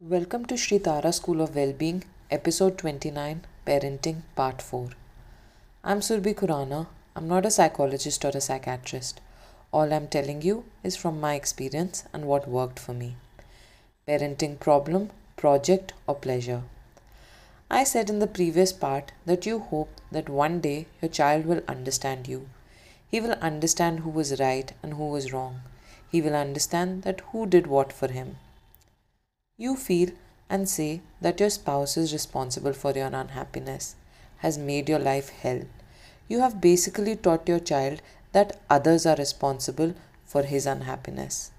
Welcome to Sri Tara School of Wellbeing, Episode 29 Parenting, Part 4. I'm Surbhi Khurana. I'm not a psychologist or a psychiatrist. All I'm telling you is from my experience and what worked for me. Parenting problem, project, or pleasure. I said in the previous part that you hope that one day your child will understand you. He will understand who was right and who was wrong. He will understand that who did what for him you feel and say that your spouse is responsible for your unhappiness, has made your life hell. You have basically taught your child that others are responsible for his unhappiness.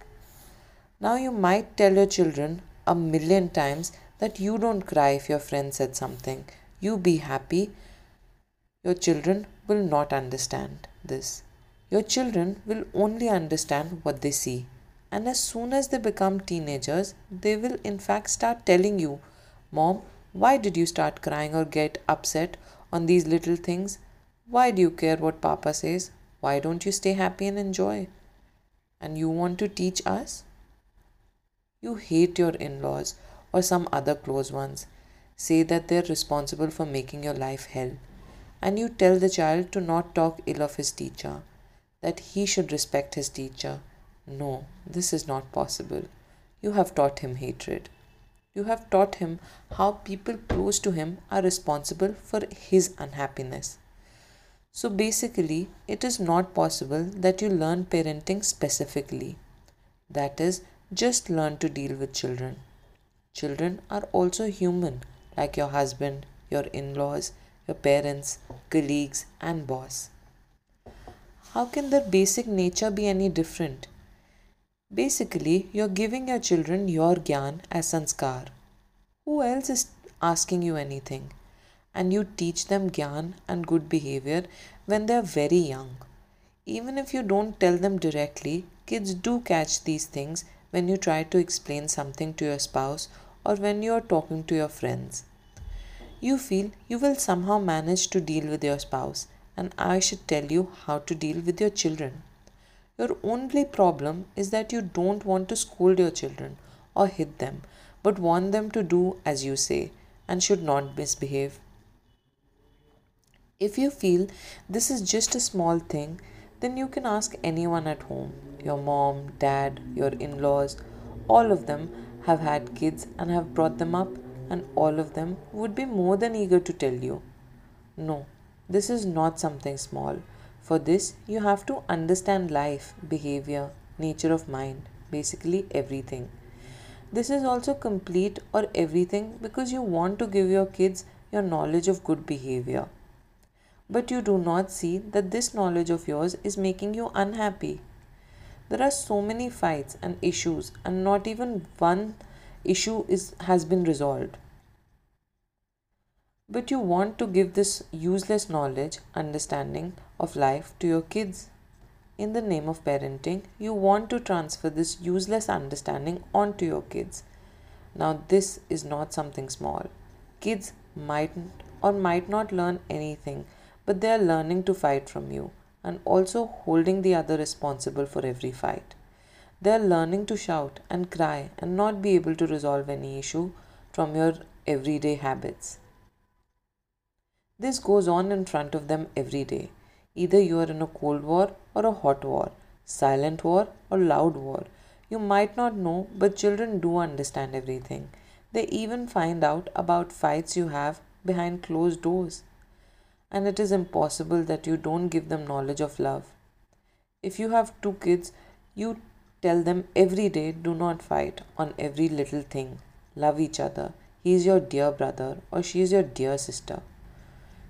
Now, you might tell your children a million times that you don't cry if your friend said something. You be happy. Your children will not understand this. Your children will only understand what they see. And as soon as they become teenagers, they will in fact start telling you, Mom, why did you start crying or get upset on these little things? Why do you care what Papa says? Why don't you stay happy and enjoy? And you want to teach us? You hate your in laws or some other close ones. Say that they're responsible for making your life hell. And you tell the child to not talk ill of his teacher, that he should respect his teacher no, this is not possible. You have taught him hatred. You have taught him how people close to him are responsible for his unhappiness. So basically, it is not possible that you learn parenting specifically. That is, just learn to deal with children. Children are also human, like your husband, your in laws, your parents, colleagues, and boss. How can their basic nature be any different? Basically, you're giving your children your gyan as sanskar. Who else is asking you anything? And you teach them gyan and good behavior when they're very young. Even if you don't tell them directly, kids do catch these things when you try to explain something to your spouse or when you are talking to your friends. You feel you will somehow manage to deal with your spouse, and I should tell you how to deal with your children. Your only problem is that you don't want to scold your children or hit them, but want them to do as you say and should not misbehave. If you feel this is just a small thing, then you can ask anyone at home your mom, dad, your in laws. All of them have had kids and have brought them up, and all of them would be more than eager to tell you. No, this is not something small. For this, you have to understand life, behavior, nature of mind, basically everything. This is also complete or everything because you want to give your kids your knowledge of good behavior. But you do not see that this knowledge of yours is making you unhappy. There are so many fights and issues, and not even one issue is, has been resolved. But you want to give this useless knowledge, understanding of life to your kids. In the name of parenting, you want to transfer this useless understanding onto your kids. Now, this is not something small. Kids might or might not learn anything, but they are learning to fight from you and also holding the other responsible for every fight. They are learning to shout and cry and not be able to resolve any issue from your everyday habits. This goes on in front of them every day. Either you are in a cold war or a hot war, silent war or loud war. You might not know, but children do understand everything. They even find out about fights you have behind closed doors. And it is impossible that you don't give them knowledge of love. If you have two kids, you tell them every day do not fight on every little thing. Love each other. He is your dear brother or she is your dear sister.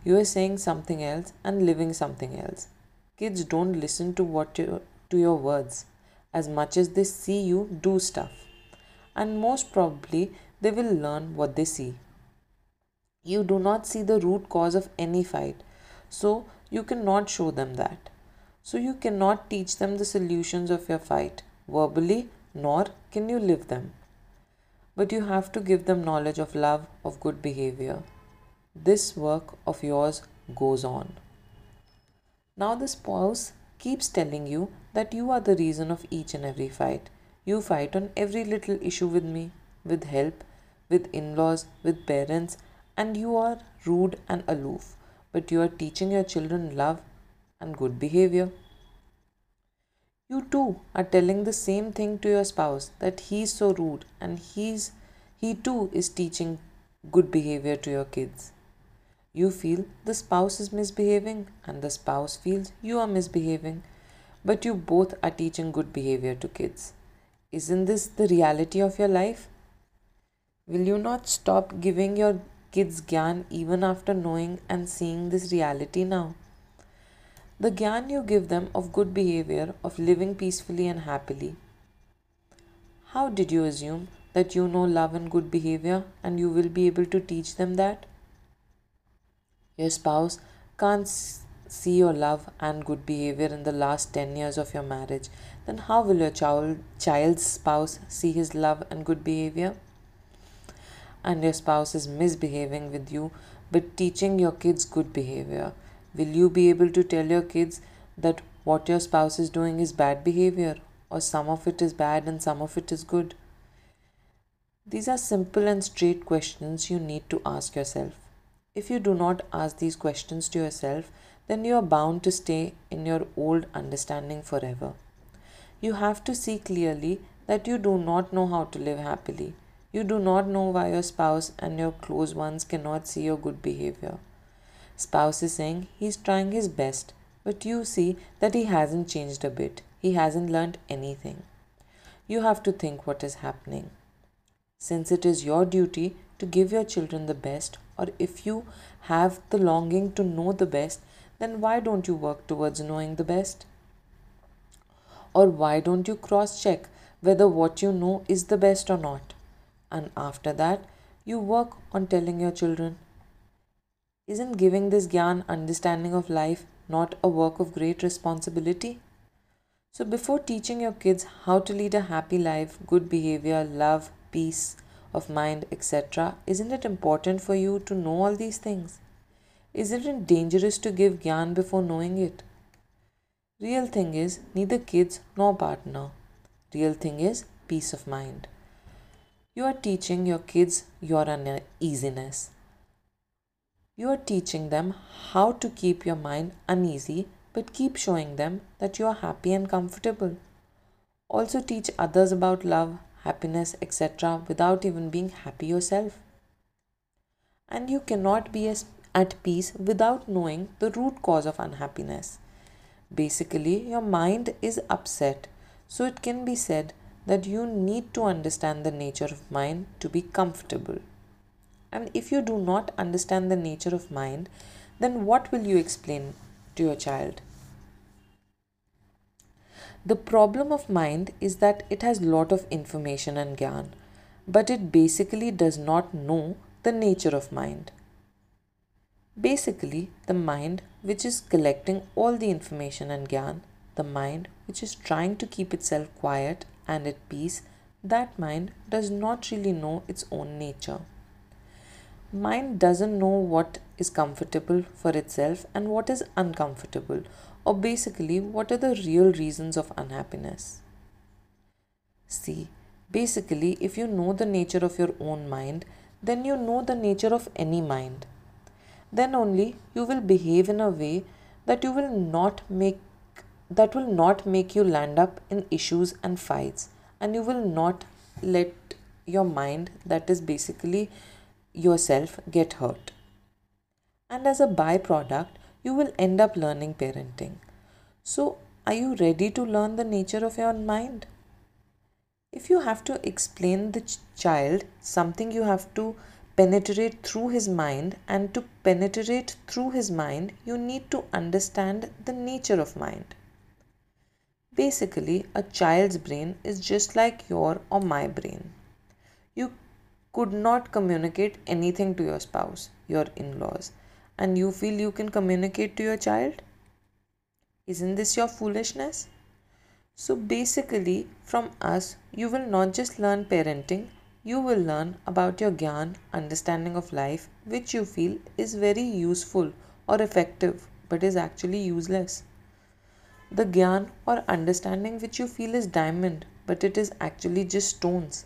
You are saying something else and living something else. Kids don't listen to what you, to your words as much as they see you do stuff. And most probably they will learn what they see. You do not see the root cause of any fight, so you cannot show them that. So you cannot teach them the solutions of your fight verbally, nor can you live them. But you have to give them knowledge of love, of good behavior this work of yours goes on. Now, the spouse keeps telling you that you are the reason of each and every fight. You fight on every little issue with me, with help, with in laws, with parents, and you are rude and aloof, but you are teaching your children love and good behavior. You too are telling the same thing to your spouse that he's so rude and he's he too is teaching good behavior to your kids. You feel the spouse is misbehaving and the spouse feels you are misbehaving, but you both are teaching good behavior to kids. Isn't this the reality of your life? Will you not stop giving your kids gyan even after knowing and seeing this reality now? The gyan you give them of good behavior, of living peacefully and happily. How did you assume that you know love and good behavior and you will be able to teach them that? Your spouse can't see your love and good behavior in the last 10 years of your marriage, then how will your child, child's spouse see his love and good behavior? And your spouse is misbehaving with you but teaching your kids good behavior. Will you be able to tell your kids that what your spouse is doing is bad behavior or some of it is bad and some of it is good? These are simple and straight questions you need to ask yourself. If you do not ask these questions to yourself, then you are bound to stay in your old understanding forever. You have to see clearly that you do not know how to live happily. You do not know why your spouse and your close ones cannot see your good behavior. Spouse is saying he's trying his best, but you see that he hasn't changed a bit. He hasn't learned anything. You have to think what is happening. Since it is your duty to give your children the best, or if you have the longing to know the best, then why don't you work towards knowing the best? Or why don't you cross check whether what you know is the best or not? And after that, you work on telling your children. Isn't giving this Gyan understanding of life not a work of great responsibility? So, before teaching your kids how to lead a happy life, good behavior, love, peace of mind, etc., isn't it important for you to know all these things? Isn't it dangerous to give Gyan before knowing it? Real thing is neither kids nor partner. Real thing is peace of mind. You are teaching your kids your uneasiness. You are teaching them how to keep your mind uneasy but keep showing them that you are happy and comfortable. Also, teach others about love, happiness, etc., without even being happy yourself. And you cannot be at peace without knowing the root cause of unhappiness. Basically, your mind is upset, so it can be said that you need to understand the nature of mind to be comfortable. And if you do not understand the nature of mind, then what will you explain to your child? The problem of mind is that it has lot of information and gyan, but it basically does not know the nature of mind. Basically, the mind which is collecting all the information and gyan, the mind which is trying to keep itself quiet and at peace, that mind does not really know its own nature. Mind doesn't know what is comfortable for itself and what is uncomfortable, or basically, what are the real reasons of unhappiness. See, basically, if you know the nature of your own mind, then you know the nature of any mind then only you will behave in a way that you will not make that will not make you land up in issues and fights and you will not let your mind that is basically yourself get hurt. And as a byproduct you will end up learning parenting. So are you ready to learn the nature of your mind? If you have to explain the ch- child something you have to penetrate through his mind and to penetrate through his mind you need to understand the nature of mind. Basically a child's brain is just like your or my brain. You could not communicate anything to your spouse your in-laws and you feel you can communicate to your child isn't this your foolishness so basically from us you will not just learn parenting you will learn about your Gyan, understanding of life, which you feel is very useful or effective but is actually useless. The Gyan or understanding which you feel is diamond but it is actually just stones.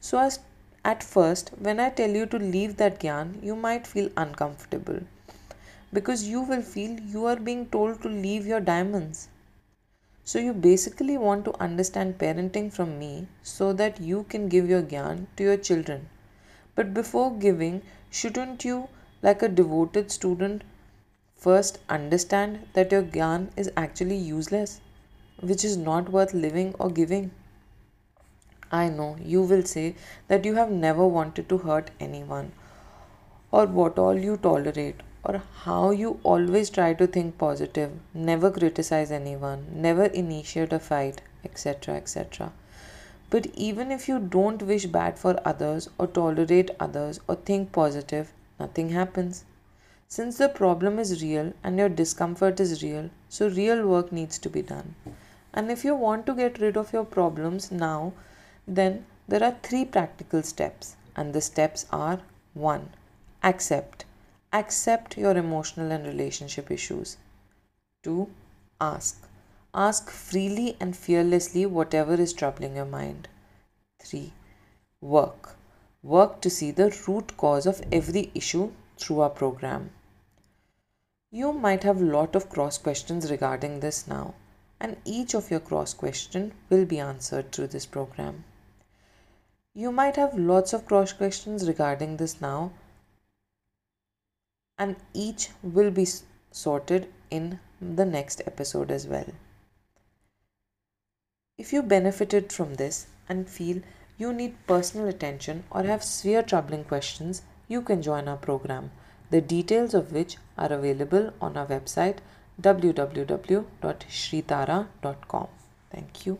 So, as, At first, when I tell you to leave that gyan, you might feel uncomfortable because you will feel you are being told to leave your diamonds. So, you basically want to understand parenting from me so that you can give your gyan to your children. But before giving, shouldn't you, like a devoted student, first understand that your gyan is actually useless, which is not worth living or giving? I know you will say that you have never wanted to hurt anyone, or what all you tolerate, or how you always try to think positive, never criticize anyone, never initiate a fight, etc. etc. But even if you don't wish bad for others, or tolerate others, or think positive, nothing happens. Since the problem is real and your discomfort is real, so real work needs to be done. And if you want to get rid of your problems now, then there are three practical steps, and the steps are 1. Accept. Accept your emotional and relationship issues. 2. Ask. Ask freely and fearlessly whatever is troubling your mind. 3. Work. Work to see the root cause of every issue through our program. You might have lot of cross questions regarding this now and each of your cross question will be answered through this program. You might have lots of cross questions regarding this now, and each will be sorted in the next episode as well. If you benefited from this and feel you need personal attention or have severe troubling questions, you can join our program, the details of which are available on our website www.shritara.com. Thank you.